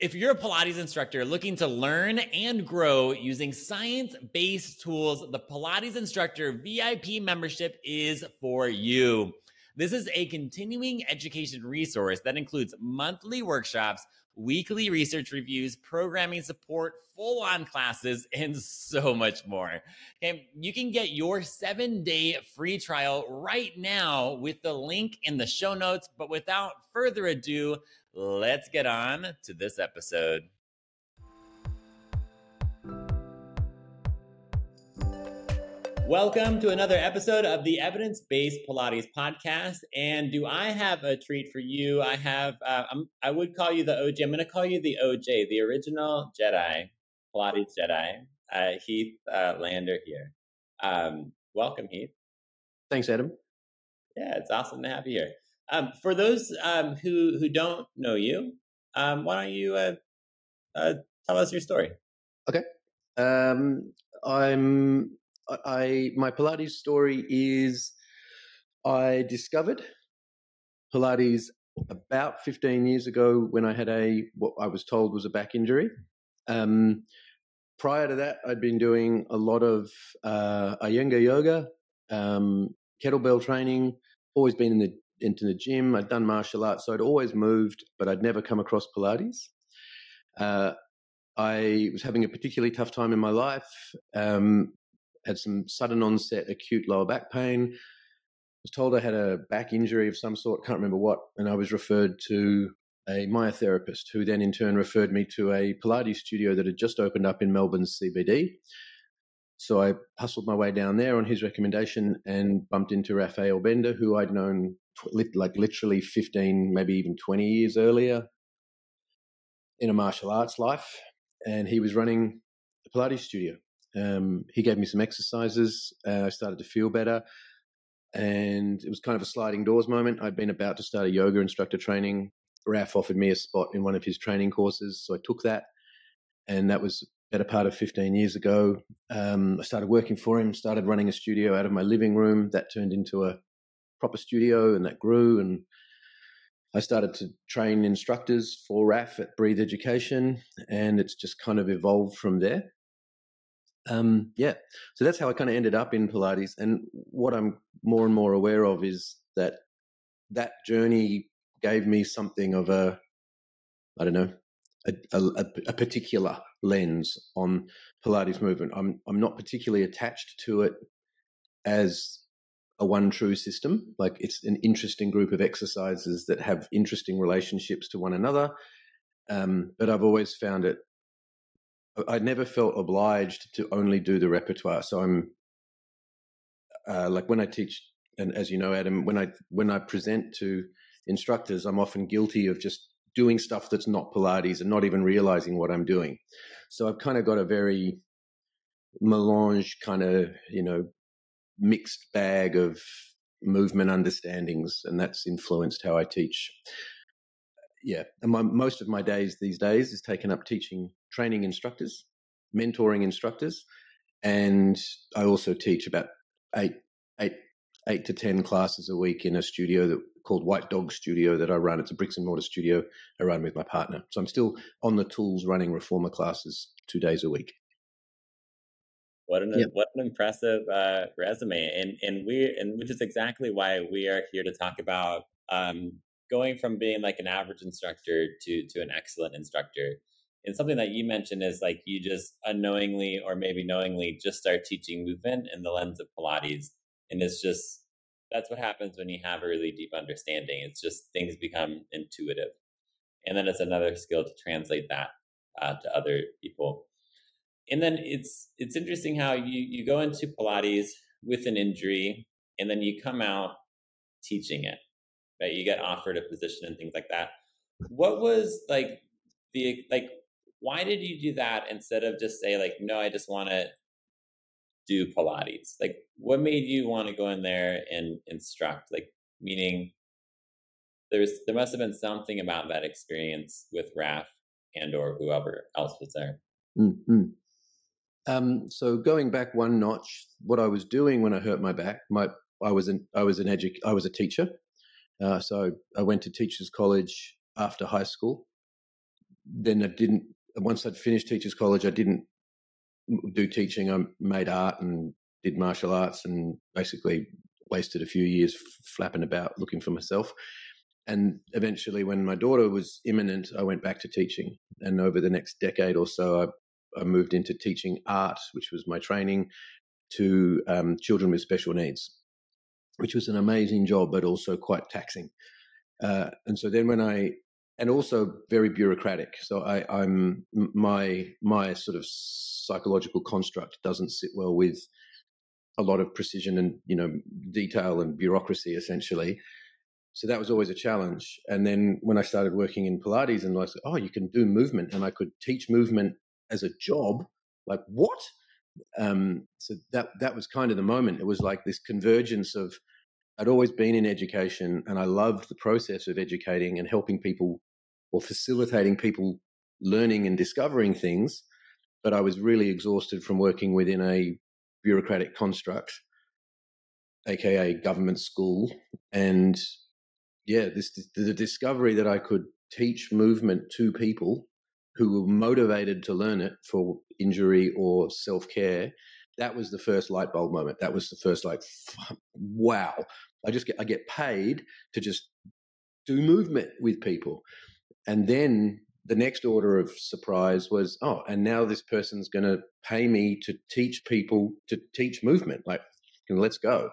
If you're a Pilates instructor looking to learn and grow using science based tools, the Pilates Instructor VIP membership is for you. This is a continuing education resource that includes monthly workshops, weekly research reviews, programming support, full on classes, and so much more. Okay, you can get your seven day free trial right now with the link in the show notes. But without further ado, let's get on to this episode. Welcome to another episode of the Evidence Based Pilates Podcast. And do I have a treat for you? I have, uh, i would call you the OG. I'm going to call you the OJ, the original Jedi, Pilates Jedi, uh, Heath uh, Lander here. Um, welcome, Heath. Thanks, Adam. Yeah, it's awesome to have you here. Um, for those um, who who don't know you, um, why don't you uh, uh, tell us your story? Okay, um, I'm I my Pilates story is I discovered Pilates about 15 years ago when I had a what I was told was a back injury. Um, prior to that, I'd been doing a lot of uh, Iyengar yoga, um, kettlebell training. Always been in the into the gym. I'd done martial arts, so I'd always moved, but I'd never come across Pilates. Uh, I was having a particularly tough time in my life. Um, had some sudden onset acute lower back pain. Was told I had a back injury of some sort, can't remember what, and I was referred to a myotherapist, who then in turn referred me to a Pilates studio that had just opened up in Melbourne's CBD. So I hustled my way down there on his recommendation and bumped into Raphael Bender, who I'd known like literally 15, maybe even 20 years earlier in a martial arts life. And he was running a Pilates studio. Um, he gave me some exercises. Uh, I started to feel better. And it was kind of a sliding doors moment. I'd been about to start a yoga instructor training. Raf offered me a spot in one of his training courses. So I took that. And that was better part of 15 years ago. Um, I started working for him, started running a studio out of my living room. That turned into a proper studio and that grew. And I started to train instructors for Raf at Breathe Education. And it's just kind of evolved from there. Um, yeah, so that's how I kind of ended up in Pilates. And what I'm more and more aware of is that that journey gave me something of a, I don't know, a, a, a, particular lens on Pilates movement. I'm I'm not particularly attached to it as a one true system. Like it's an interesting group of exercises that have interesting relationships to one another. Um, but I've always found it. I never felt obliged to only do the repertoire. So I'm uh, like when I teach, and as you know, Adam, when I when I present to instructors, I'm often guilty of just doing stuff that's not Pilates and not even realizing what I'm doing. So I've kind of got a very melange kind of, you know, mixed bag of movement understandings, and that's influenced how I teach. Yeah, and my, most of my days these days is taken up teaching training instructors, mentoring instructors, and I also teach about eight, eight, eight to ten classes a week in a studio that called White Dog Studio that I run. It's a bricks and mortar studio I run with my partner. So I'm still on the tools running reformer classes two days a week. What an yep. what an impressive uh, resume, and and we and which is exactly why we are here to talk about um, going from being like an average instructor to to an excellent instructor. And something that you mentioned is like you just unknowingly or maybe knowingly just start teaching movement in the lens of Pilates, and it's just that's what happens when you have a really deep understanding. It's just things become intuitive. And then it's another skill to translate that uh, to other people. And then it's it's interesting how you you go into Pilates with an injury and then you come out teaching it. Right? You get offered a position and things like that. What was like the like why did you do that instead of just say like no, I just want to do Pilates? Like, what made you want to go in there and instruct? Like, meaning there's there must have been something about that experience with Raf and or whoever else was there. Mm-hmm. Um, so going back one notch, what I was doing when I hurt my back, my I was an I was an edu- I was a teacher. Uh, so I went to teachers college after high school. then I didn't. Once I'd finished teachers college, I didn't do teaching. I made art and did martial arts, and basically wasted a few years flapping about looking for myself. And eventually, when my daughter was imminent, I went back to teaching. And over the next decade or so, I, I moved into teaching art, which was my training, to um, children with special needs, which was an amazing job, but also quite taxing. Uh, and so then when I and also very bureaucratic. So I, I'm my my sort of psychological construct doesn't sit well with a lot of precision and you know detail and bureaucracy essentially. So that was always a challenge. And then when I started working in Pilates and I said, oh, you can do movement and I could teach movement as a job. Like what? Um, so that that was kind of the moment. It was like this convergence of I'd always been in education and I loved the process of educating and helping people or facilitating people learning and discovering things. But I was really exhausted from working within a bureaucratic construct, aka government school. And yeah, this the discovery that I could teach movement to people who were motivated to learn it for injury or self care. That was the first light bulb moment. That was the first like, wow! I just get I get paid to just do movement with people, and then the next order of surprise was, oh, and now this person's going to pay me to teach people to teach movement. Like, let's go.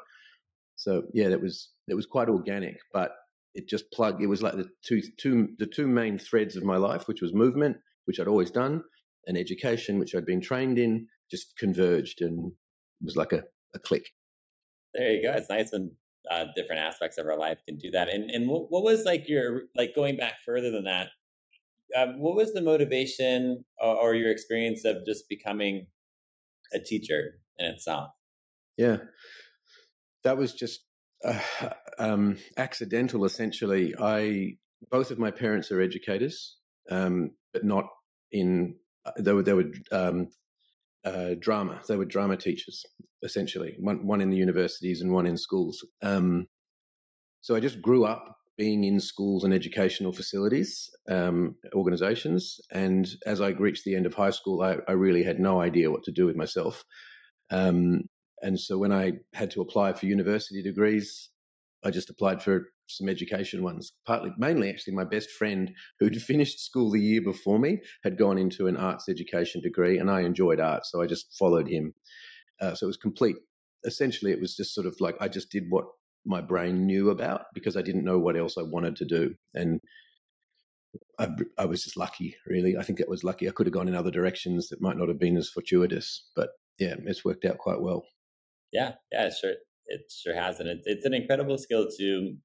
So yeah, that was that was quite organic, but it just plugged. It was like the two two the two main threads of my life, which was movement, which I'd always done, and education, which I'd been trained in, just converged and was like a, a click. There you go. It's nice when uh, different aspects of our life can do that. And and what, what was like your like going back further than that? um, what was the motivation or, or, your experience of just becoming a teacher in itself? Yeah, that was just uh, um, accidental. Essentially, I both of my parents are educators, um, but not in. Uh, they were they were um, uh, drama. They were drama teachers, essentially. One one in the universities and one in schools. Um, so I just grew up being in schools and educational facilities, um, organizations. And as I reached the end of high school, I, I really had no idea what to do with myself. Um, and so when I had to apply for university degrees, I just applied for some education ones. Partly, mainly, actually, my best friend who'd finished school the year before me had gone into an arts education degree, and I enjoyed art, so I just followed him. Uh, so it was complete. Essentially, it was just sort of like I just did what my brain knew about because I didn't know what else I wanted to do. And I, I, was just lucky, really. I think it was lucky. I could have gone in other directions that might not have been as fortuitous, but yeah, it's worked out quite well. Yeah, yeah, sure, it sure has, and it, it's an incredible skill to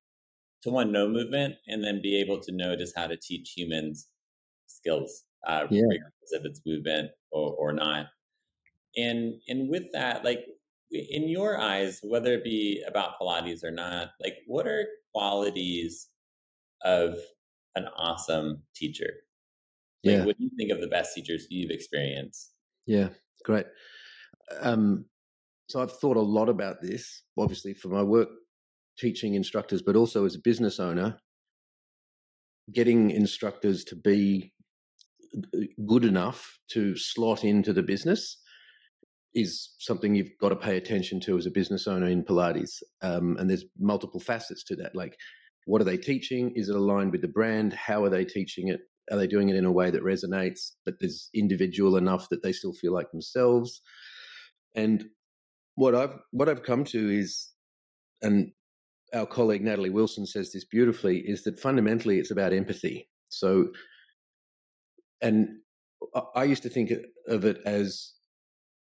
to one know movement and then be able to know just how to teach humans skills, uh, yeah. regardless if it's movement or, or not. And and with that, like in your eyes, whether it be about Pilates or not, like what are qualities of an awesome teacher? Like, yeah. What do you think of the best teachers you've experienced? Yeah, great. Um, so I've thought a lot about this, obviously, for my work teaching instructors, but also as a business owner, getting instructors to be uh, good enough to slot into the business is something you've got to pay attention to as a business owner in Pilates. Um, and there's multiple facets to that. Like, what are they teaching? Is it aligned with the brand? How are they teaching it? Are they doing it in a way that resonates, but is individual enough that they still feel like themselves? And what I've what I've come to is, and our colleague Natalie Wilson says this beautifully, is that fundamentally it's about empathy. So, and I used to think of it as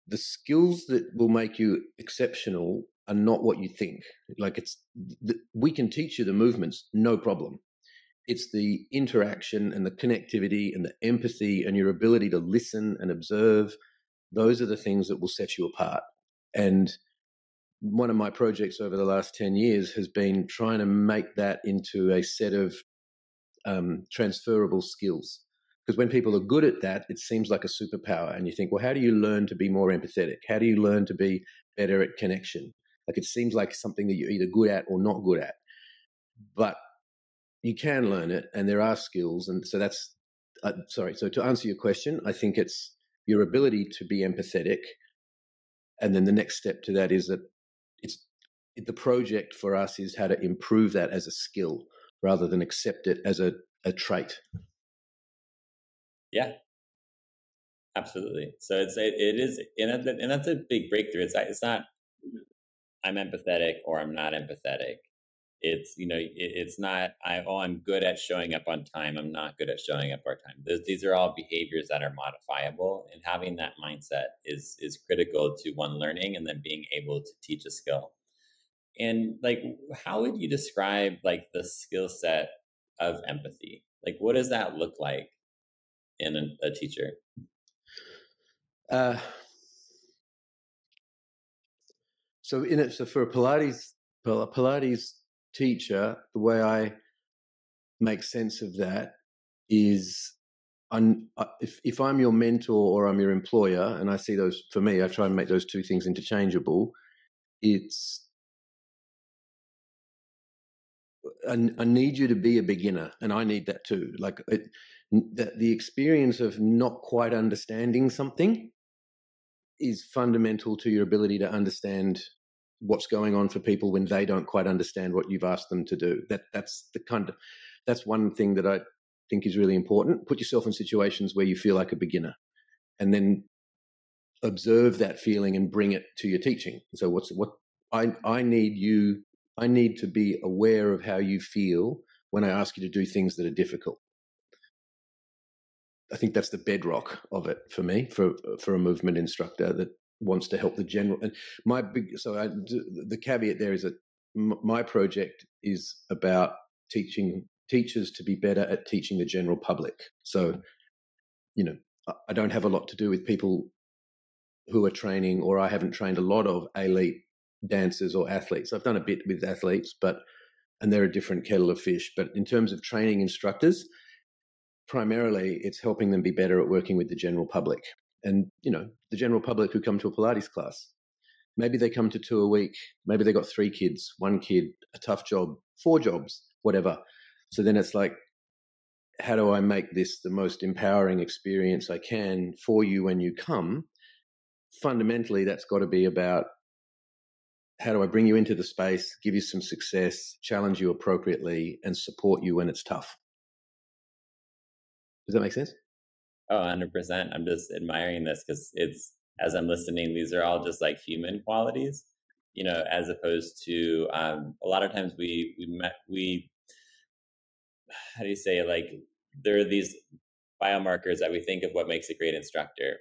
the skills that will make you exceptional are not what you think. Like it's, we can teach you the movements, no problem. It's the interaction and the connectivity and the empathy and your ability to listen and observe. Those are the things that will set you apart. And one of my projects over the last 10 years has been trying to make that into a set of um, transferable skills because when people are good at that, it seems like a superpower. And you think, well, how do you learn to be more empathetic? How do you learn to be better at connection? Like it seems like something that you're either good at or not good at. But you can learn it, and there are skills. And so that's uh, sorry. So to answer your question, I think it's your ability to be empathetic, and then the next step to that is that it's the project for us is how to improve that as a skill rather than accept it as a, a trait. Yeah, absolutely. So it's it, it is, and that's a big breakthrough. It's it's not I'm empathetic or I'm not empathetic. It's you know it, it's not I oh I'm good at showing up on time. I'm not good at showing up on time. These, these are all behaviors that are modifiable, and having that mindset is is critical to one learning and then being able to teach a skill. And like, how would you describe like the skill set of empathy? Like, what does that look like in a, a teacher? Uh, so in it, so for Pilates Pilates teacher, the way I make sense of that is I'm, uh, if, if I'm your mentor or I'm your employer, and I see those for me, I try and make those two things interchangeable. It's I, I need you to be a beginner, and I need that too. Like it, that, the experience of not quite understanding something is fundamental to your ability to understand what's going on for people when they don't quite understand what you've asked them to do. That that's the kind of that's one thing that I think is really important. Put yourself in situations where you feel like a beginner, and then observe that feeling and bring it to your teaching. So what's what I I need you I need to be aware of how you feel when I ask you to do things that are difficult. I think that's the bedrock of it for me, for for a movement instructor that wants to help the general. And my big so I, the caveat there is that my project is about teaching teachers to be better at teaching the general public. So, mm-hmm. you know, I don't have a lot to do with people who are training, or I haven't trained a lot of elite dancers or athletes. I've done a bit with athletes, but and they're a different kettle of fish. But in terms of training instructors, primarily it's helping them be better at working with the general public. And you know, the general public who come to a Pilates class, maybe they come to two a week. Maybe they got three kids, one kid, a tough job, four jobs, whatever. So then it's like, how do I make this the most empowering experience I can for you when you come? Fundamentally, that's got to be about how do I bring you into the space, give you some success, challenge you appropriately, and support you when it's tough? Does that make sense? Oh, 100%. I'm just admiring this because it's, as I'm listening, these are all just like human qualities, you know, as opposed to um, a lot of times we, we met, we, how do you say, like, there are these biomarkers that we think of what makes a great instructor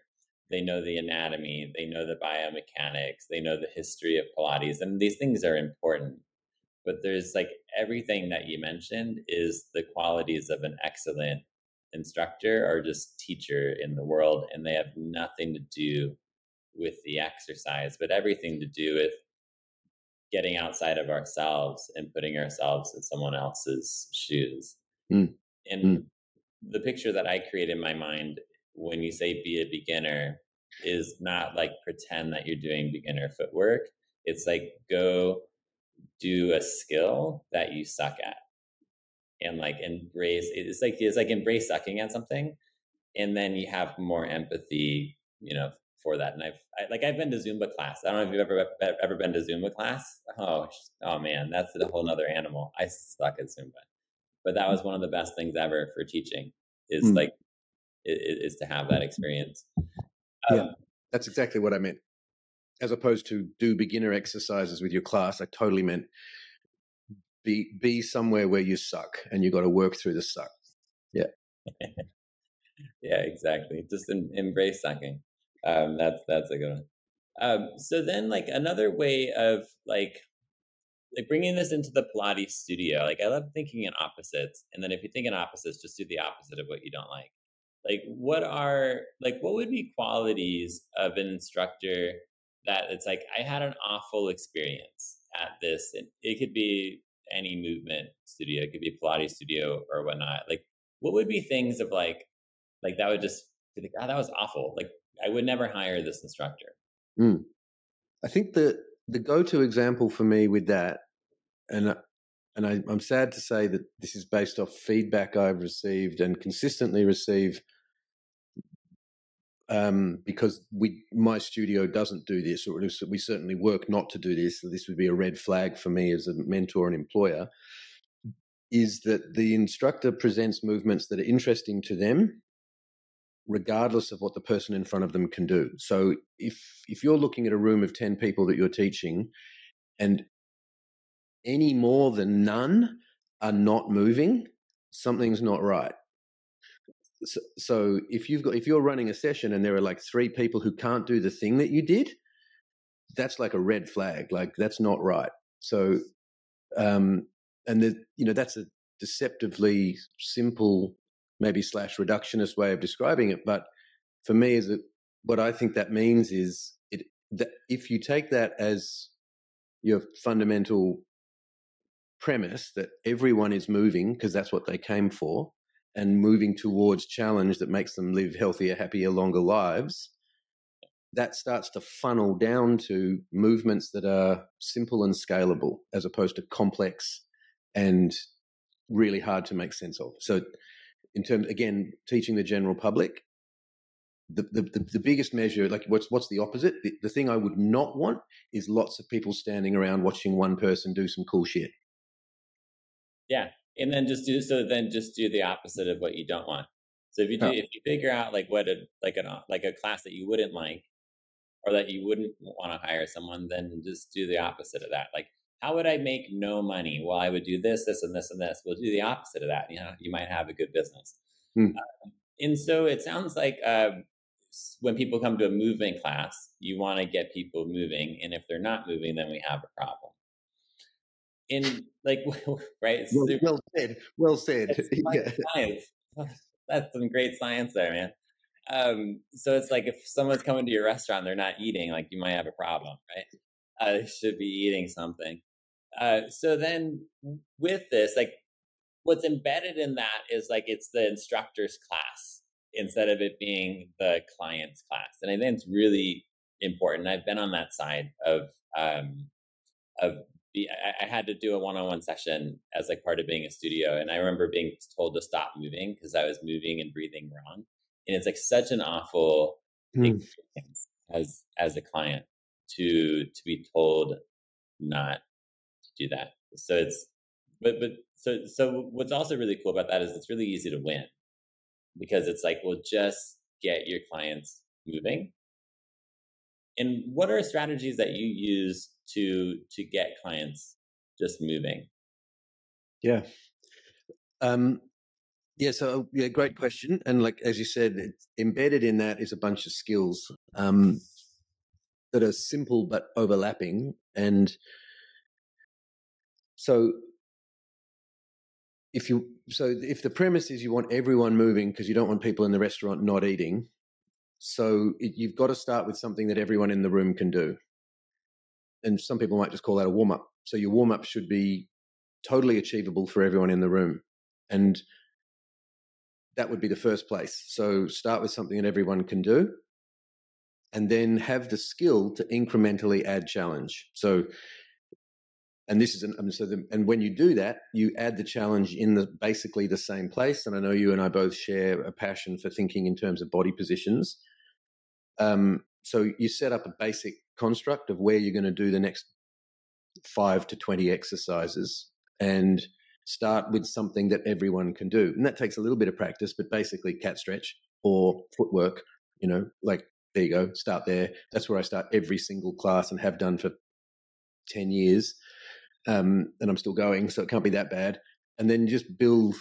they know the anatomy, they know the biomechanics, they know the history of Pilates, and these things are important. But there's like everything that you mentioned is the qualities of an excellent instructor or just teacher in the world, and they have nothing to do with the exercise, but everything to do with getting outside of ourselves and putting ourselves in someone else's shoes. Mm. And mm. the picture that I create in my mind when you say be a beginner is not like pretend that you're doing beginner footwork. It's like go do a skill that you suck at and like embrace it's like it's like embrace sucking at something and then you have more empathy you know for that and i've I, like i've been to zumba class i don't know if you've ever ever been to zumba class oh oh man that's a whole nother animal i suck at zumba but that was one of the best things ever for teaching is mm. like is, to have that experience. Um, yeah, that's exactly what I meant. As opposed to do beginner exercises with your class, I totally meant be be somewhere where you suck and you got to work through the suck. Yeah. yeah, exactly. Just in, embrace sucking. Um, that's that's a good one. Um, so then, like another way of like like bringing this into the Pilates studio. Like I love thinking in opposites, and then if you think in opposites, just do the opposite of what you don't like like what are like what would be qualities of an instructor that it's like i had an awful experience at this and it could be any movement studio it could be pilates studio or whatnot like what would be things of like like that would just be like oh that was awful like i would never hire this instructor mm. i think the the go-to example for me with that and and I, I'm sad to say that this is based off feedback I've received and consistently receive um, because we my studio doesn't do this, or we certainly work not to do this. So this would be a red flag for me as a mentor and employer. Is that the instructor presents movements that are interesting to them, regardless of what the person in front of them can do. So if if you're looking at a room of ten people that you're teaching, and any more than none are not moving, something's not right so, so if you've got if you're running a session and there are like three people who can't do the thing that you did that's like a red flag like that's not right. So um and the you know that's a deceptively simple maybe slash reductionist way of describing it but for me is that what i think that means is it that if you take that as your fundamental premise that everyone is moving because that's what they came for and moving towards challenge that makes them live healthier, happier, longer lives, that starts to funnel down to movements that are simple and scalable as opposed to complex and really hard to make sense of. So, in terms, again, teaching the general public, the, the, the, biggest measure, like what's, what's the opposite? The, the thing I would not want is lots of people standing around watching one person do some cool shit. Yeah, and then just do so then just do the opposite of what you don't want. So if you do, oh. if you figure out like what a like a like a class that you wouldn't like or that you wouldn't want to hire someone then just do the opposite of that. Like how would i make no money? Well i would do this this and this and this. We'll do the opposite of that. You know you might have a good business. Hmm. uh, and so it sounds like uh, when people come to a movement class you want to get people moving and if they're not moving then we have a problem in like right? Well, well said well said. Yeah. science. That's some great science there man. Um so it's like if someone's coming to your restaurant they're not eating like you might have a problem right? Uh, they should be eating something. Uh so then with this like what's embedded in that is like it's the instructor's class instead of it being the client's class and i think it's really important. I've been on that side of um of be, I, I had to do a one-on-one session as like part of being a studio, and I remember being told to stop moving because I was moving and breathing wrong, and it's like such an awful mm. experience as as a client to to be told not to do that. So it's but but so so what's also really cool about that is it's really easy to win because it's like well just get your clients moving and what are strategies that you use to to get clients just moving? Yeah. Um, yeah, so yeah, great question. And like as you said, embedded in that is a bunch of skills um, that are simple but overlapping. And so, if you so if the premise is you want everyone moving because you don't want people in the restaurant not eating, so it, you've got to start with something that everyone in the room can do. And some people might just call that a warm up. So your warm up should be totally achievable for everyone in the room. And that would be the first place. So start with something that everyone can do and then have the skill to incrementally add challenge. So and this is an, um, so the, and when you do that you add the challenge in the basically the same place. And i know you and i both share a passion for thinking in terms of body positions. Um, so you set up a basic construct of where you're going to do the next five to 20 exercises and start with something that everyone can do. And that takes a little bit of practice but basically cat stretch or footwork you know like there you go start there. That's where i start every single class and have done for 10 years um, and I'm still going, so it can't be that bad. And then just build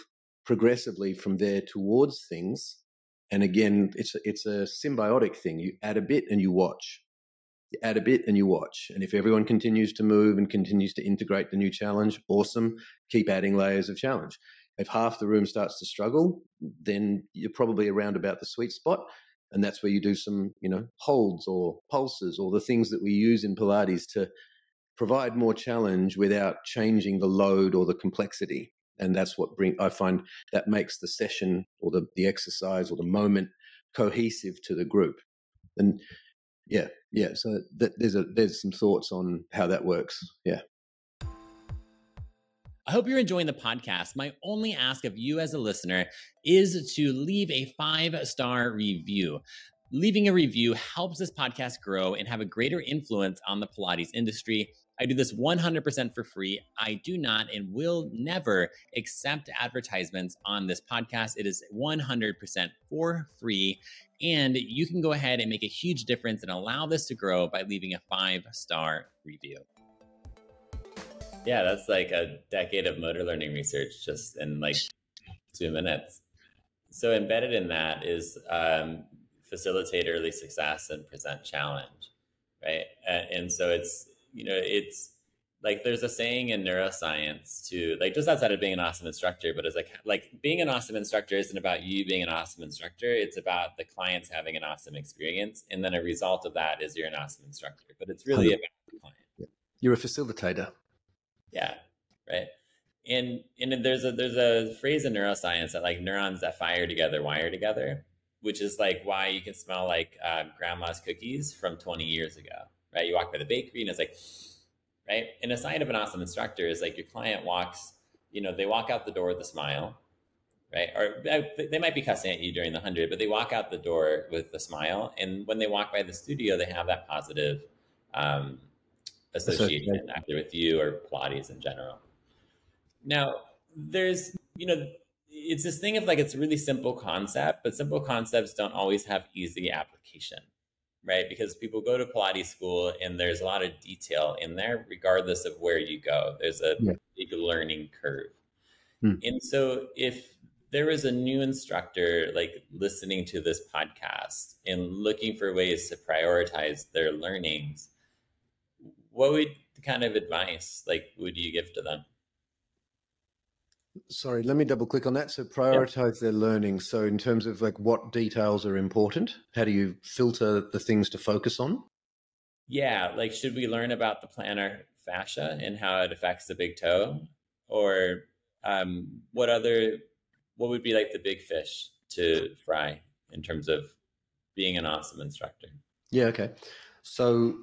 progressively from there towards things. And again, it's it's a symbiotic thing. You add a bit and you watch. You add a bit and you watch. And if everyone continues to move and continues to integrate the new challenge, awesome. Keep adding layers of challenge. If half the room starts to struggle, then you're probably around about the sweet spot and that's where you do some you know holds or pulses or the things that we use in pilates to provide more challenge without changing the load or the complexity. And that's what bring I find that makes the session or the, the exercise or the moment cohesive to the group. And yeah, yeah. So there's a there's some thoughts on how that works. Yeah. I hope you're enjoying the podcast. My only ask of you as a listener is to leave a five star review. Leaving a review helps this podcast grow and have a greater influence on the Pilates industry. I do this 100% for free. I do not and will never accept advertisements on this podcast. It is 100% for free. And you can go ahead and make a huge difference and allow this to grow by leaving a five star review. Yeah, that's like a decade of motor learning research just in like two minutes. So, embedded in that is um, facilitate early success and present challenge, right? And, and so it's you know it's like there's a saying in neuroscience to like just outside of being an awesome instructor but it's like like being an awesome instructor isn't about you being an awesome instructor it's about the clients having an awesome experience and then a result of that is you're an awesome instructor but it's really about the client. You're a facilitator. Yeah right? And and there's a there's a phrase in neuroscience that like neurons that fire together wire together which is like why you can smell like uh, grandma's cookies from 20 years ago right? You walk by the bakery and it's like, right? And a sign of an awesome instructor is like your client walks, you know, they walk out the door with a smile, right? Or uh, they might be cussing at you during the hundred, but they walk out the door with a smile. And when they walk by the studio, they have that positive um, association either with you or Pilates in general. Now, there's, you know, it's this thing of like it's a really simple concept, but simple concepts don't always have easy application right? Because people go to Pilates school and there's a lot of detail in there, regardless of where you go. There's a yeah. big learning curve. Hmm. And so if there was a new instructor like listening to this podcast and looking for ways to prioritize their learnings, what would kind of advice like would you give to them? Sorry, let me double click on that. So prioritize their learning. So in terms of like what details are important, how do you filter the things to focus on? Yeah, like should we learn about the plantar fascia and how it affects the big toe, or um, what other what would be like the big fish to fry in terms of being an awesome instructor? Yeah. Okay. So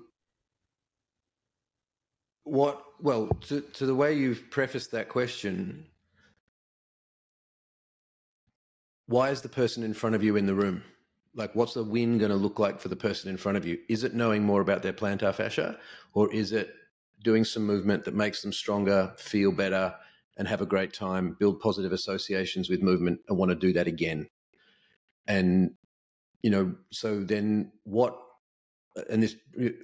what? Well, to, to the way you've prefaced that question, why is the person in front of you in the room? Like, what's the win going to look like for the person in front of you? Is it knowing more about their plantar fascia, or is it doing some movement that makes them stronger, feel better, and have a great time, build positive associations with movement, and want to do that again? And you know, so then what? And this,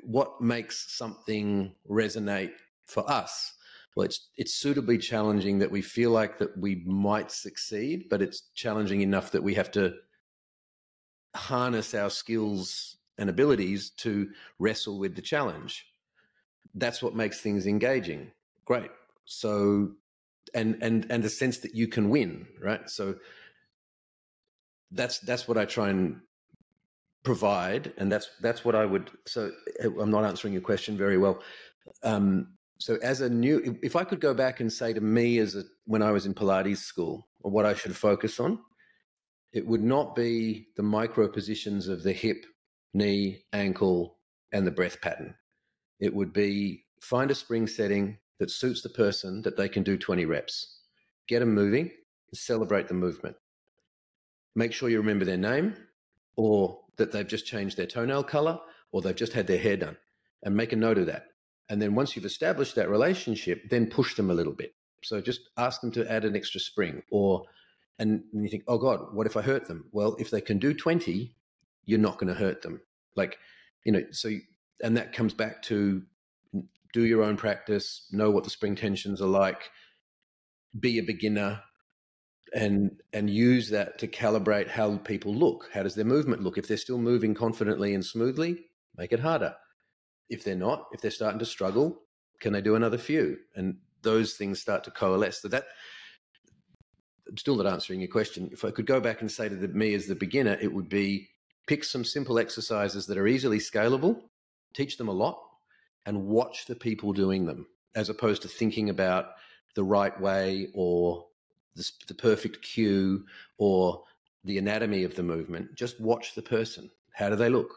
what makes something resonate for us? Well, it's it's suitably challenging that we feel like that we might succeed, but it's challenging enough that we have to harness our skills and abilities to wrestle with the challenge. That's what makes things engaging. Great. So and and and the sense that you can win, right? So that's that's what I try and provide and that's that's what I would so I'm not answering your question very well. Um, so as a new if i could go back and say to me as a, when i was in pilates school or what i should focus on it would not be the micro positions of the hip knee ankle and the breath pattern. It would be find a spring setting that suits the person that they can do 20 reps. Get them moving celebrate the movement. Make sure you remember their name or that they've just changed their toenail color or they've just had their hair done and make a note of that and then once you've established that relationship, then push them a little bit. So just ask them to add an extra spring or, and, you think, oh God, what if I hurt them? Well, if they can do 20, you're not going to hurt them. Like, you know, so, and that comes back to do your own practice, know what the spring tensions are like, be a beginner, and and use that to calibrate how people look. How does their movement look? If they're still moving confidently and smoothly, make it harder if they're not, if they're starting to struggle, can they do another few? And those things start to coalesce. So that I'm still not answering your question. If I could go back and say to the, me as the beginner, it would be pick some simple exercises that are easily scalable, teach them a lot, and watch the people doing them, as opposed to thinking about the right way or the, the perfect cue or the anatomy of the movement. Just watch the person. How do they look?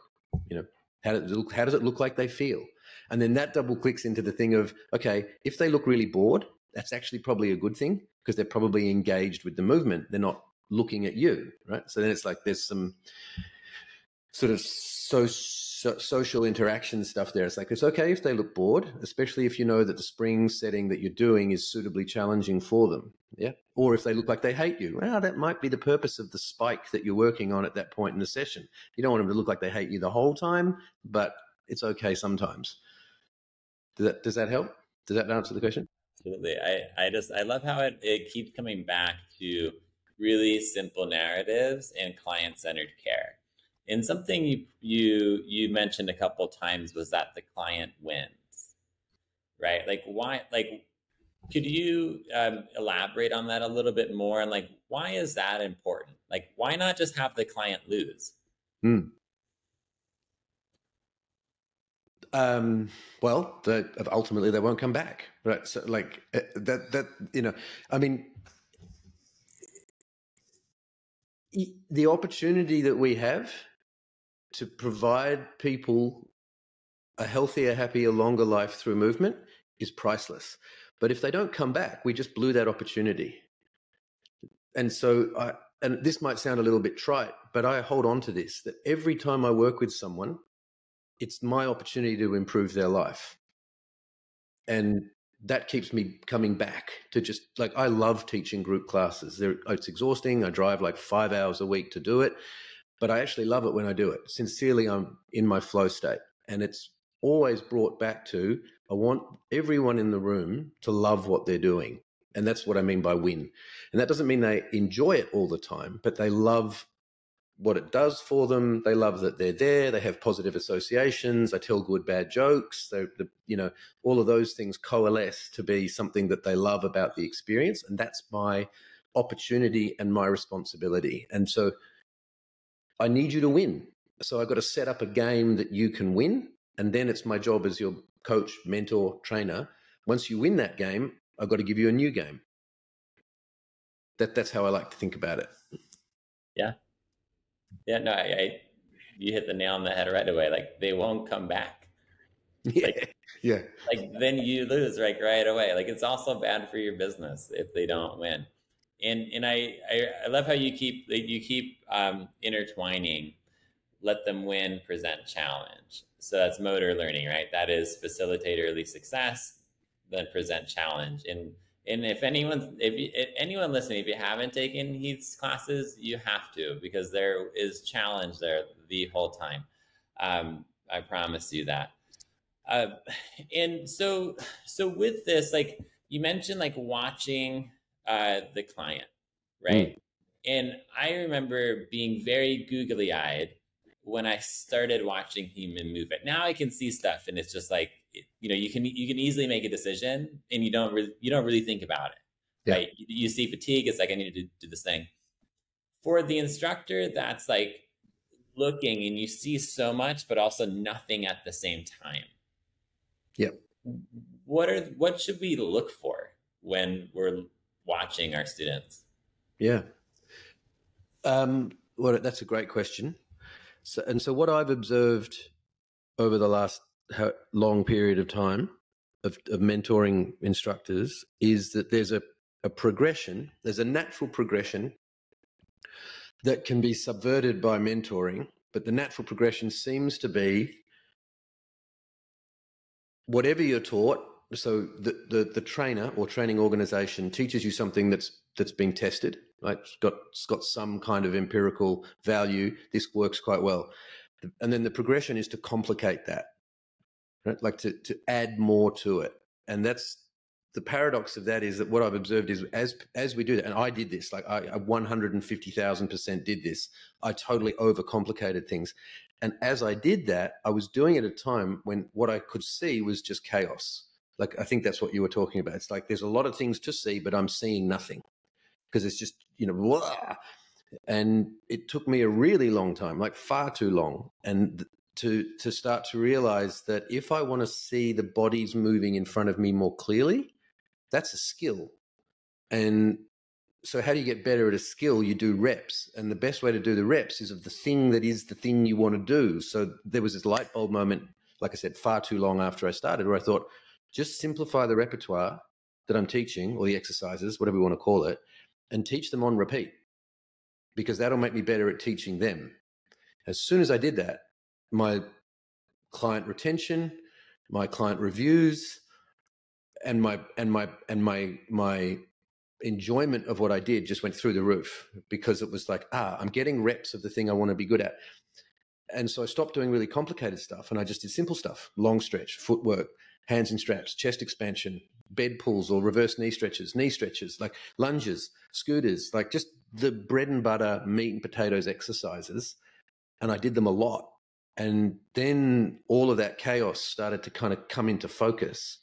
You know, how does, it look, how does it look like they feel? And then that double clicks into the thing of, okay, if they look really bored, that's actually probably a good thing because they're probably engaged with the movement. They're not looking at you, right? So then it's like there's some sort of so, so, social interaction stuff there. It's like it's okay if they look bored, especially if you know that the spring setting that you're doing is suitably challenging for them. Yeah, or if they look like they hate you, well, that might be the purpose of the spike that you're working on at that point in the session. You don't want them to look like they hate you the whole time, but it's okay sometimes. Does that does that help? Does that answer the question? Absolutely. I, I just I love how it, it keeps coming back to really simple narratives and client centered care. And something you you you mentioned a couple times was that the client wins, right? Like why? Like, could you um, elaborate on that a little bit more? And like, why is that important? Like, why not just have the client lose? Hmm. Um, well, the, ultimately they won't come back, right? So, like uh, that, that you know, I mean, the opportunity that we have to provide people a healthier, happier, longer life through movement is priceless. But if they don't come back, we just blew that opportunity. And so, I, and this might sound a little bit trite, but I hold on to this that every time I work with someone, it's my opportunity to improve their life. And that keeps me coming back to just like I love teaching group classes. They're, it's exhausting. I drive like five hours a week to do it, but I actually love it when I do it. Sincerely, I'm in my flow state, and it's always brought back to I want everyone in the room to love what they're doing, and that's what I mean by win. And that doesn't mean they enjoy it all the time, but they love what it does for them. They love that they're there. They have positive associations. They tell good, bad jokes. They, the, you know, all of those things coalesce to be something that they love about the experience, and that's my opportunity and my responsibility. And so, I need you to win. So I've got to set up a game that you can win, and then it's my job as your coach, mentor, trainer. Once you win that game, I've got to give you a new game. That that's how I like to think about it. Yeah, yeah, no, I, I, you hit the nail on the head right away. Like they won't come back. Yeah. Like, yeah. Like then you lose like right away. Like it's also bad for your business if they don't win. And and I I, I love how you keep you keep um, intertwining. Let them win, present, challenge. So that's motor learning, right? That is facilitate early success, then present challenge. And and if anyone if, you, if, anyone listening if you haven't taken heath's classes you have to because there is challenge there the whole time um, i promise you that uh, and so so with this like you mentioned like watching uh, the client right? Mm. and i remember being very googly eyed when i started watching move it now i can see stuff and it's just like you know you can you can easily make a decision and you don't really you don't really think about it yeah. right? You, you, see fatigue it's like i need to do, do this thing. For the instructor that's like looking and you see so much but also nothing at the same time. Yep. What are what should we look for when we're watching our students yeah um well that's a great question so and so what i've observed over the last long period of time of, of mentoring instructors is that there's a, a progression, there's a natural progression that can be subverted by mentoring, but the natural progression seems to be whatever you're taught. So the, the, the trainer or training organization teaches you something that's that's been tested, right? It's got it's got some kind of empirical value. This works quite well, and then the progression is to complicate that right? Like to, to add more to it. And that's the paradox of that is that what I've observed is as as we do that, and I did this, like I, I 150,000% did this, I totally overcomplicated things. And as I did that, I was doing it at a time when what I could see was just chaos. Like I think that's what you were talking about. It's like there's a lot of things to see, but I'm seeing nothing because it's just, you know, blah. and it took me a really long time, like far too long. And to to start to realize that if I want to see the bodies moving in front of me more clearly, that's a skill. And so how do you get better at a skill? You do reps. And the best way to do the reps is of the thing that is the thing you want to do. So there was this light bulb moment, like I said, far too long after I started, where I thought, just simplify the repertoire. that I'm teaching, or the exercises, whatever you want to call it, and teach them on repeat because that'll make me better at teaching them. As soon as I did that, my client retention, my client reviews, and my and my and my my enjoyment of what I did just went through the roof because it was like, ah, I'm getting reps of the thing I want to be good at. And so I stopped doing really complicated stuff and I just did simple stuff, long stretch, footwork, hands in straps, chest expansion, bed pulls or reverse knee stretches, knee stretches, like lunges, scooters, like just the bread and butter meat and potatoes exercises. And I did them a lot. And then all of that chaos started to kind of come into focus.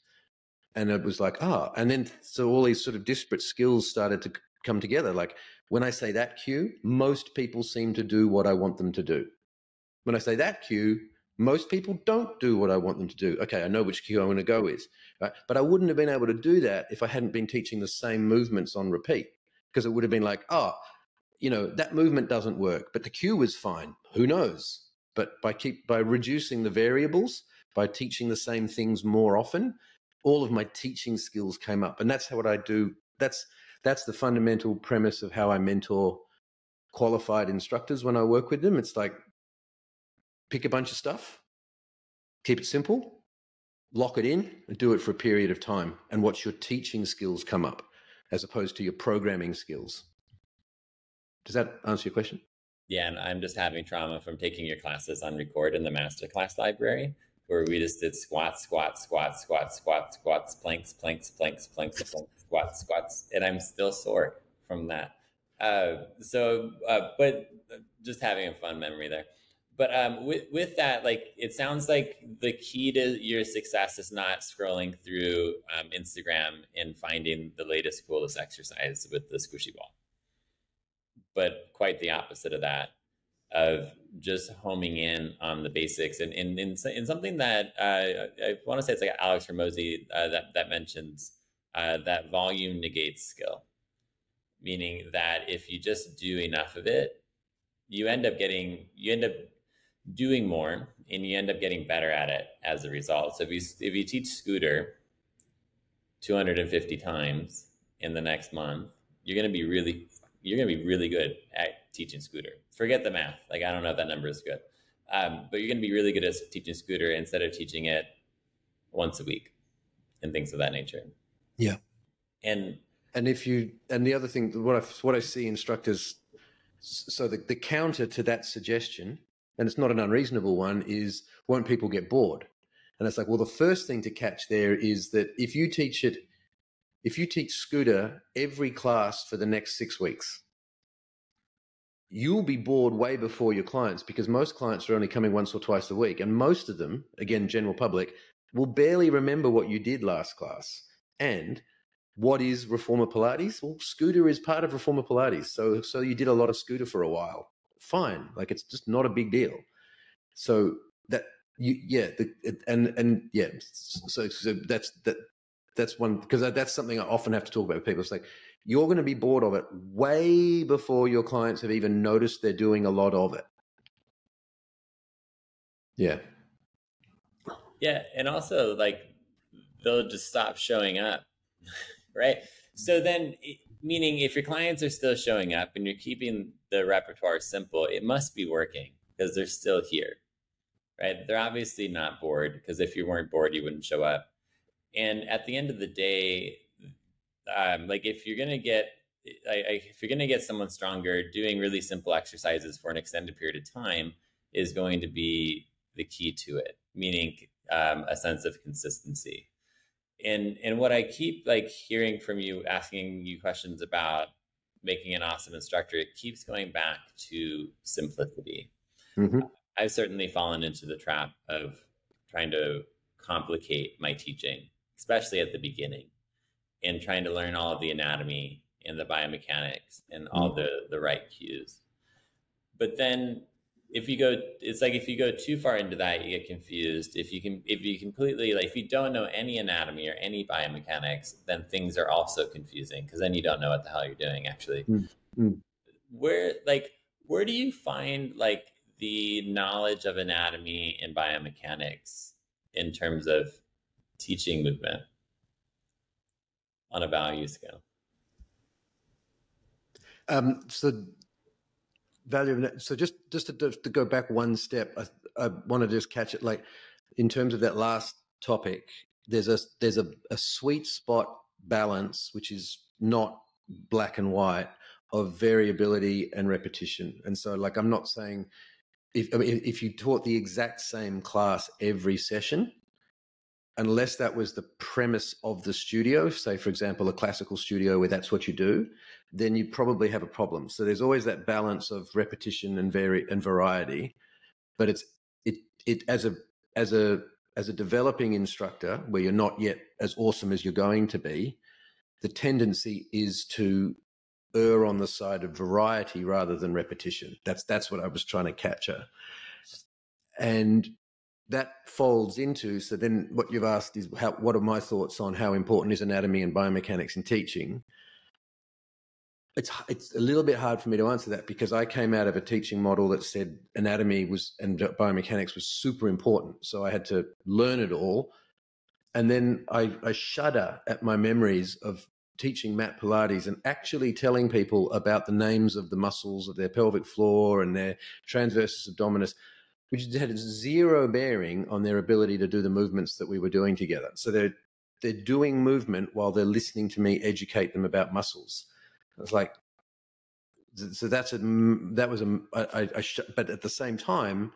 And it was like, ah, oh. and then so all these sort of disparate skills started to come together. Like when I say that cue, most people seem to do what I want them to do. When I say that cue, most people don't do what I want them to do. Okay, I know which cue I want to go with, right? But I wouldn't have been able to do that if I hadn't been teaching the same movements on repeat because it would have been like, oh, you know, that movement doesn't work, but the cue was fine. Who knows? But by keep by reducing the variables, by teaching the same things more often, all of my teaching skills came up, and that's what I do. That's that's the fundamental premise of how I mentor qualified instructors when I work with them. It's like pick a bunch of stuff, keep it simple, lock it in, and do it for a period of time, and watch your teaching skills come up as opposed to your programming skills. Does that answer your question? Yeah, and I'm just having trauma from taking your classes on record in the masterclass library, where we just did squats, squats, squats, squats, squats, squats, planks, planks, planks, planks, planks, squats, squats, and I'm still sore from that. Uh, so, uh, but just having a fun memory there but um, with with that, like it sounds like the key to your success is not scrolling through um, Instagram and finding the latest coolest exercise with the squishy ball, but quite the opposite of that, of just homing in on the basics. And in in, in something that uh, I want to say it's like Alex Hormozi uh, that that mentions uh, that volume negates skill, meaning that if you just do enough of it, you end up getting you end up doing more and you end up getting better at it as a result. So if you if you teach scooter 250 times in the next month, you're going to be really you're going to be really good at teaching scooter. Forget the math. Like I don't know if that number is good. Um, but you're going to be really good at teaching scooter instead of teaching it once a week and things of that nature. Yeah. And and if you and the other thing what I what I see instructors so the, the counter to that suggestion and it's not an unreasonable one, is won't people get bored? And it's like, well, the first thing to catch there is that if you teach it, if you teach Scooter every class for the next six weeks, you'll be bored way before your clients because most clients are only coming once or twice a week. And most of them, again, general public, will barely remember what you did last class. And what is reformer Pilates? Well, Scooter is part of reformer Pilates. So, so you did a lot of Scooter for a while fine. Like it's just not a big deal. So that you, yeah, the, and and yeah, so so that's that that's one because that's something I often have to talk about with people. It's like you're going to be bored of it way before your clients have even noticed they're doing a lot of it. Yeah. Yeah, and also like they'll just stop showing up, right? So then meaning if your clients are still showing up and you're keeping the repertoire simple, it must be working because they're still here, right? They're obviously not bored because if you weren't bored, you wouldn't show up. And at the end of the day, um, like if you're gonna get, I, I, if you're gonna get someone stronger, doing really simple exercises for an extended period of time is going to be the key to it. Meaning um, a sense of consistency and and what I keep like hearing from you, asking you questions about making an awesome instructor, it keeps going back to simplicity. Mm-hmm. I've certainly fallen into the trap of trying to complicate my teaching, especially at the beginning, and trying to learn all of the anatomy and the biomechanics and all mm-hmm. the the right cues. But then if you go it's like if you go too far into that you get confused if you can if you completely like if you don't know any anatomy or any biomechanics then things are also confusing because then you don't know what the hell you're doing actually mm-hmm. where like where do you find like the knowledge of anatomy and biomechanics in terms of teaching movement on a value scale. Um, so value so just just to, to go back one step, I, I want to just catch it like in terms of that last topic. There's a there's a, a sweet spot balance which is not black and white of variability and repetition. And so, like, I'm not saying if I mean, if you taught the exact same class every session, unless that was the premise of the studio, say for example a classical studio where that's what you do, then you probably have a problem. So there's always that balance of repetition and vari- and variety, but it's it it as a as a as a developing instructor where you're not yet as awesome as you're going to be, the tendency is to err on the side of variety rather than repetition. That's that's what I was trying to capture. And that folds into so then what you've asked is how, what are my thoughts on how important is anatomy and biomechanics in teaching? It's it's a little bit hard for me to answer that because I came out of a teaching model that said anatomy was and biomechanics was super important. So I had to learn it all. And then I, I shudder at my memories of teaching mat Pilates and actually telling people about the names of the muscles of their pelvic floor and their transversus abdominis which had zero bearing on their ability to do the movements that we were doing together. So they're they're doing movement while they're listening to me educate them about muscles. It's like, so that's a that was a I, I but at the same time,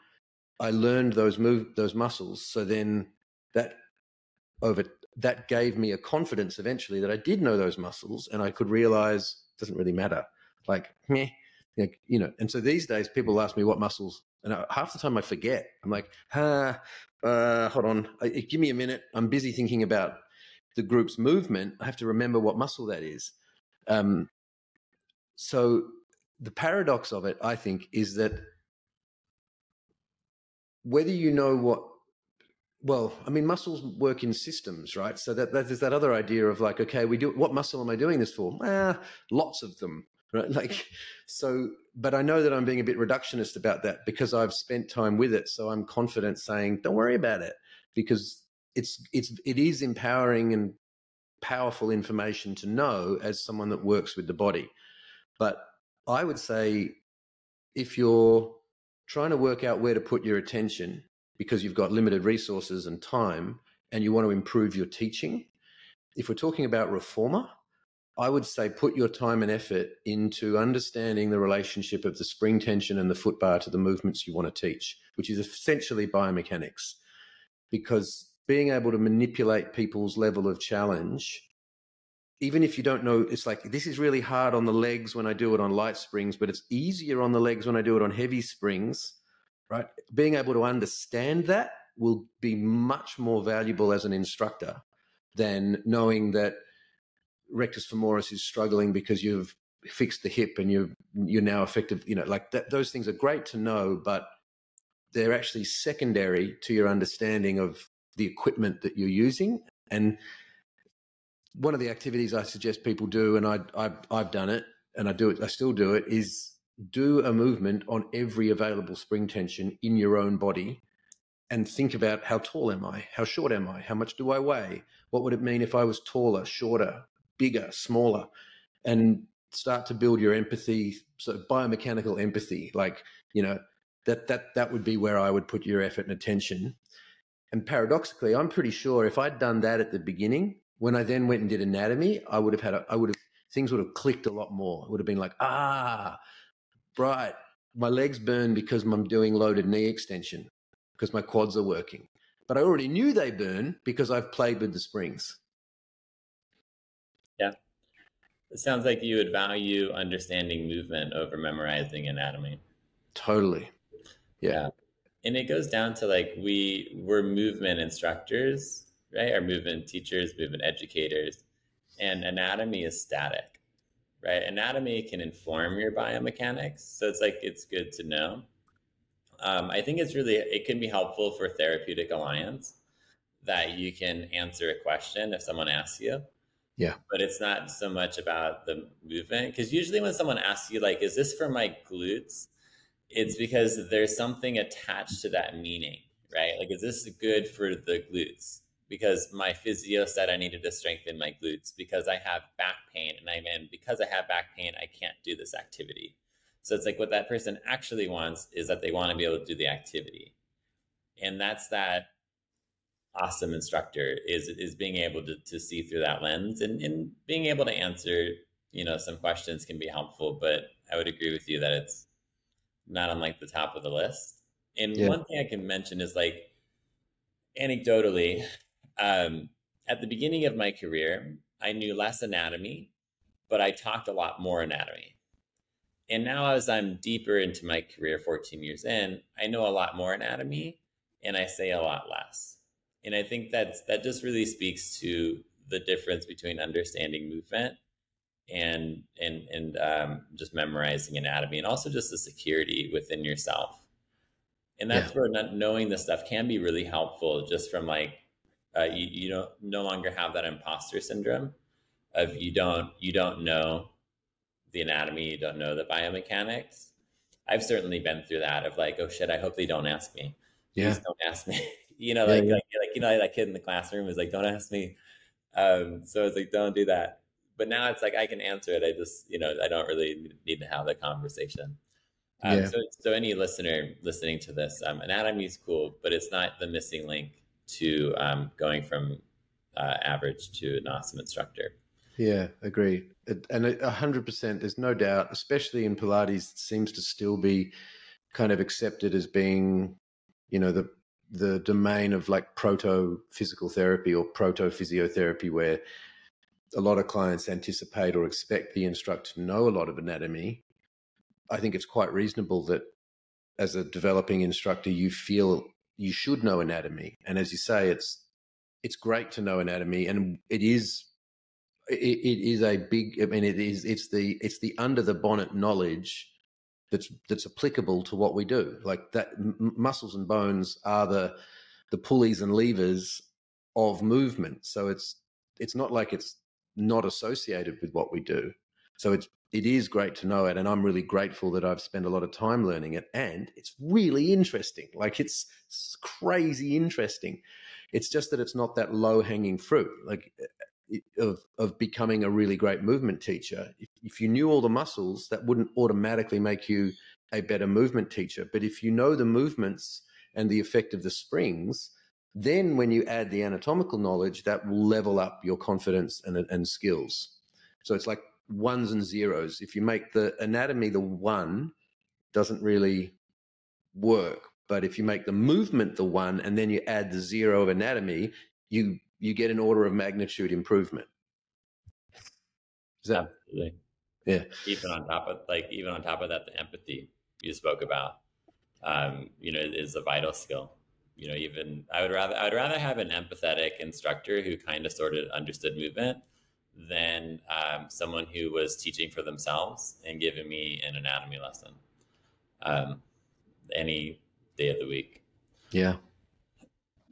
I learned those move those muscles. So then that over that gave me a confidence eventually that I did know those muscles and I could realize it doesn't really matter. Like, meh, you know. And so these days, people ask me what muscles and I, half the time I forget. I'm like, ah, uh, hold on, I, give me a minute. I'm busy thinking about the group's movement. I have to remember what muscle that is. Um, so the paradox of it, I think, is that whether you know what well, I mean, muscles work in systems, right? So that, there's that other idea of like, okay, we do what muscle am I doing this for? Ah, lots of them right? Like so but i know that i'm being a bit reductionist about that because i've spent time with it. So i'm confident saying don't worry about it because it's it's it is empowering and powerful information to know as someone that works with the body. But i would say if you're trying to work out where to put your attention because you've got limited resources and time and you want to improve your teaching if we're talking about reformer I would say put your time and effort into understanding the relationship of the spring tension and the foot bar to the movements you want to teach, which is essentially biomechanics. Because being able to manipulate people's level of challenge, even if you don't know, it's like this is really hard on the legs when I do it on light springs, but it's easier on the legs when I do it on heavy springs, right? Being able to understand that will be much more valuable as an instructor than knowing that rectus femoris is struggling because you've fixed the hip and you're you're now effective you know like that, those things are great to know but they're actually secondary to your understanding of the equipment that you're using and one of the activities i suggest people do and I, I i've done it and i do it i still do it is do a movement on every available spring tension in your own body and think about how tall am I? How short am I? How much do I weigh? What would it mean if I was taller, shorter, bigger, smaller, and start to build your empathy, so biomechanical empathy. Like, you know, that that that would be where I would put your effort and attention. And paradoxically, I'm pretty sure if I'd done that at the beginning, when I then went and did anatomy, I would have had a, I would have things would have clicked a lot more. It would have been like, ah, right, my legs burn because I'm doing loaded knee extension because my quads are working. But I already knew they burn because I've played with the springs. Yeah. It sounds like you would value understanding movement over memorizing anatomy. Totally. Yeah. yeah. And it goes down to like we we're movement instructors, right? Our movement teachers, movement educators, and anatomy is static, right? Anatomy can inform your biomechanics, so it's like it's good to know. Um, I think it's really it can be helpful for therapeutic alliance that you can answer a question if someone asks you yeah. But it's not so much about the movement. Because usually when someone asks you, like, is this for my glutes? It's because there's something attached to that meaning, right? Like, is this good for the glutes? because my physio said I needed to strengthen my glutes because I have back pain and I'm in because I have back pain, I can't do this activity. So it's like what that person actually wants is that they want to be able to do the activity. And that's that awesome instructor is is being able to, to see through that lens and, and being able to answer, you know, some questions can be helpful, but I would agree with you that it's not on like the top of the list. And yeah. one thing I can mention is like anecdotally, um, at the beginning of my career, I knew less anatomy, but I talked a lot more anatomy. And now, as I'm deeper into my career, 14 years in, I know a lot more anatomy and I say a lot less. And I think that that just really speaks to the difference between understanding movement and and and um, just memorizing anatomy, and also just the security within yourself. And that's yeah. where not knowing this stuff can be really helpful, just from like uh, you, you don't no longer have that imposter syndrome of you don't you don't know the anatomy, you don't know the biomechanics. I've certainly been through that of like, oh shit, I hope they don't ask me. Please yeah. don't ask me. you know, yeah, like, yeah. like like you know, that kid in the classroom is like, don't ask me. Um, so it's like, don't do that. But now it's like I can answer it. I just, you know, I don't really need to have the conversation. Um, yeah. so, so any listener listening to this, um, anatomy is cool, but it's not the missing link to um, going from uh, average to an awesome instructor. Yeah, agree. And a hundred percent, there's no doubt, especially in Pilates, seems to still be kind of accepted as being, you know, the the domain of like proto physical therapy or proto physiotherapy, where a lot of clients anticipate or expect the instructor to know a lot of anatomy. I think it's quite reasonable that as a developing instructor, you feel you should know anatomy. And as you say, it's it's great to know anatomy, and it is it, it is a big. I mean, it is it's the it's the under the bonnet knowledge that's that's applicable to what we do. Like that, m- muscles and bones are the the pulleys and levers of movement. So it's it's not like it's not associated with what we do. So it's it is great to know it and i'm really grateful that i've spent a lot of time learning it and it's really interesting like it's, it's crazy interesting it's just that it's not that low hanging fruit like of of becoming a really great movement teacher if, if you knew all the muscles that wouldn't automatically make you a better movement teacher but if you know the movements and the effect of the springs then when you add the anatomical knowledge that will level up your confidence and, and skills so it's like ones and zeros. If you make the anatomy the one, doesn't really work. But if you make the movement the one and then you add the zero of anatomy, you you get an order of magnitude improvement. Is that Absolutely. Yeah. Even on top of like even on top of that, the empathy you spoke about, um, you know, is a vital skill. You know, even I would rather I would rather have an empathetic instructor who kind of sort of understood movement than um, someone who was teaching for themselves and giving me an anatomy lesson um, any day of the week. Yeah.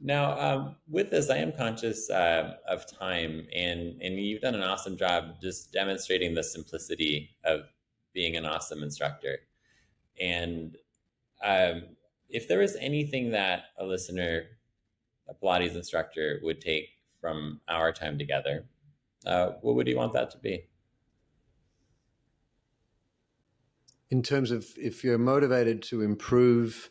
Now, um, with this, I am conscious uh, of time, and and you've done an awesome job just demonstrating the simplicity of being an awesome instructor. And um, if there was anything that a listener, a Pilates instructor, would take from our time together, uh, what would you want that to be? In terms of if you're motivated to improve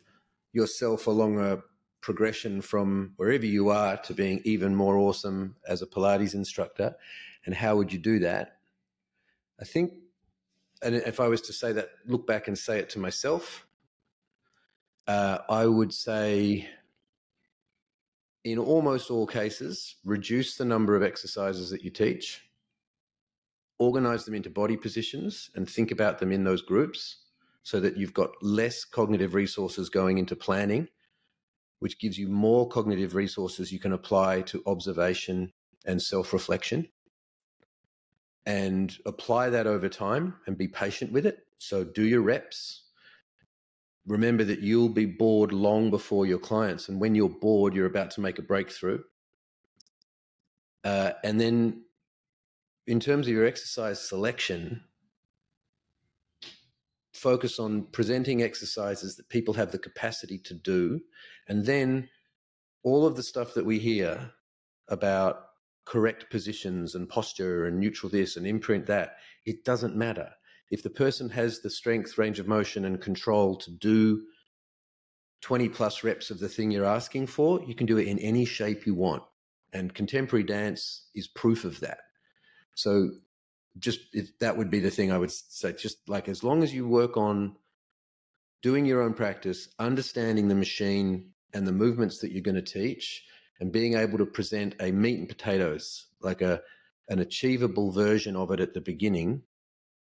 yourself along a progression from wherever you are to being even more awesome as a Pilates instructor, and how would you do that? I think, and if I was to say that, look back and say it to myself, uh, I would say in almost all cases, reduce the number of exercises that you teach, organize them into body positions, and think about them in those groups so that you've got less cognitive resources going into planning, which gives you more cognitive resources you can apply to observation and self reflection. And apply that over time and be patient with it. So, do your reps, remember that you'll be bored long before your clients. And when you're bored, you're about to make a breakthrough. Uh, and then, in terms of your exercise selection, focus on presenting exercises that people have the capacity to do. And then, all of the stuff that we hear about correct positions and posture and neutral this and imprint that, it doesn't matter. If the person has the strength, range of motion, and control to do 20 plus reps of the thing you're asking for, you can do it in any shape you want. And contemporary dance is proof of that. So, just that would be the thing I would say. Just like as long as you work on doing your own practice, understanding the machine and the movements that you're going to teach, and being able to present a meat and potatoes, like a an achievable version of it at the beginning,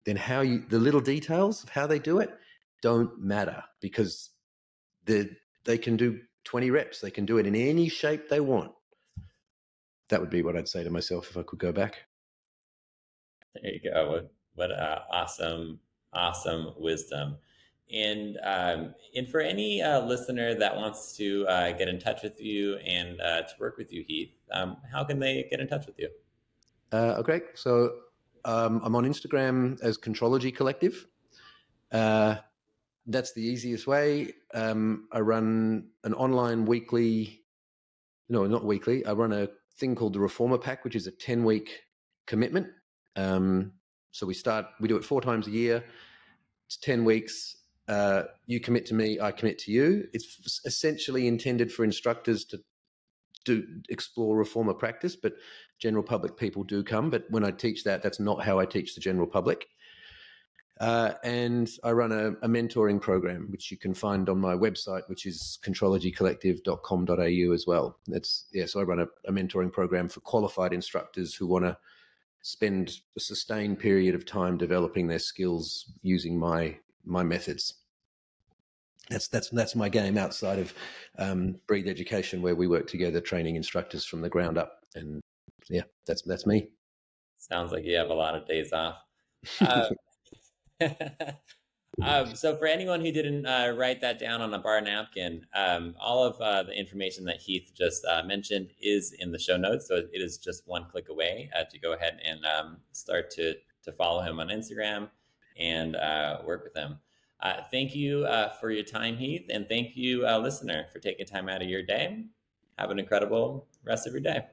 then how you the little details of how they do it don't matter because they they can do 20 reps. They can do it in any shape they want. That would be what I'd say to myself if I could go back. There you go. What, what uh, awesome, awesome wisdom. And um, and for any uh, listener that wants to uh, get in touch with you and uh, to work with you, Heath, um, how can they get in touch with you? Uh, okay, so um, I'm on Instagram as Contrology Collective. Uh, that's the easiest way. Um, I run an online weekly, no, not weekly. I run a thing called the Reformer Pack, which is a 10 week commitment. Um, so we start, we do it four times a year. It's 10 weeks. Uh, you commit to me, I commit to you. It's essentially intended for instructors to do explore reformer practice, but general public people do come. But when I teach that, that's not how I teach the general public. Uh, and I run a, a, mentoring program, which you can find on my website, which is contrologycollective.com.au as well. That's yeah. So I run a, a mentoring program for qualified instructors who want to spend a sustained period of time developing their skills using my my methods. That's that's that's my game outside of um, Breathe Education, where we work together training instructors from the ground up. And yeah, that's that's me. Sounds like you have a lot of days off. Uh, um, so for anyone who didn't uh, write that down on a bar napkin, um, all of uh, the information that Heath just uh, mentioned is in the show notes. So it is just one click away uh, to go ahead and um, start to to follow him on Instagram and uh, work with him. Uh, thank you for your time, Heath, and thank you, listener, for taking time out of your day. Have an incredible rest of your day.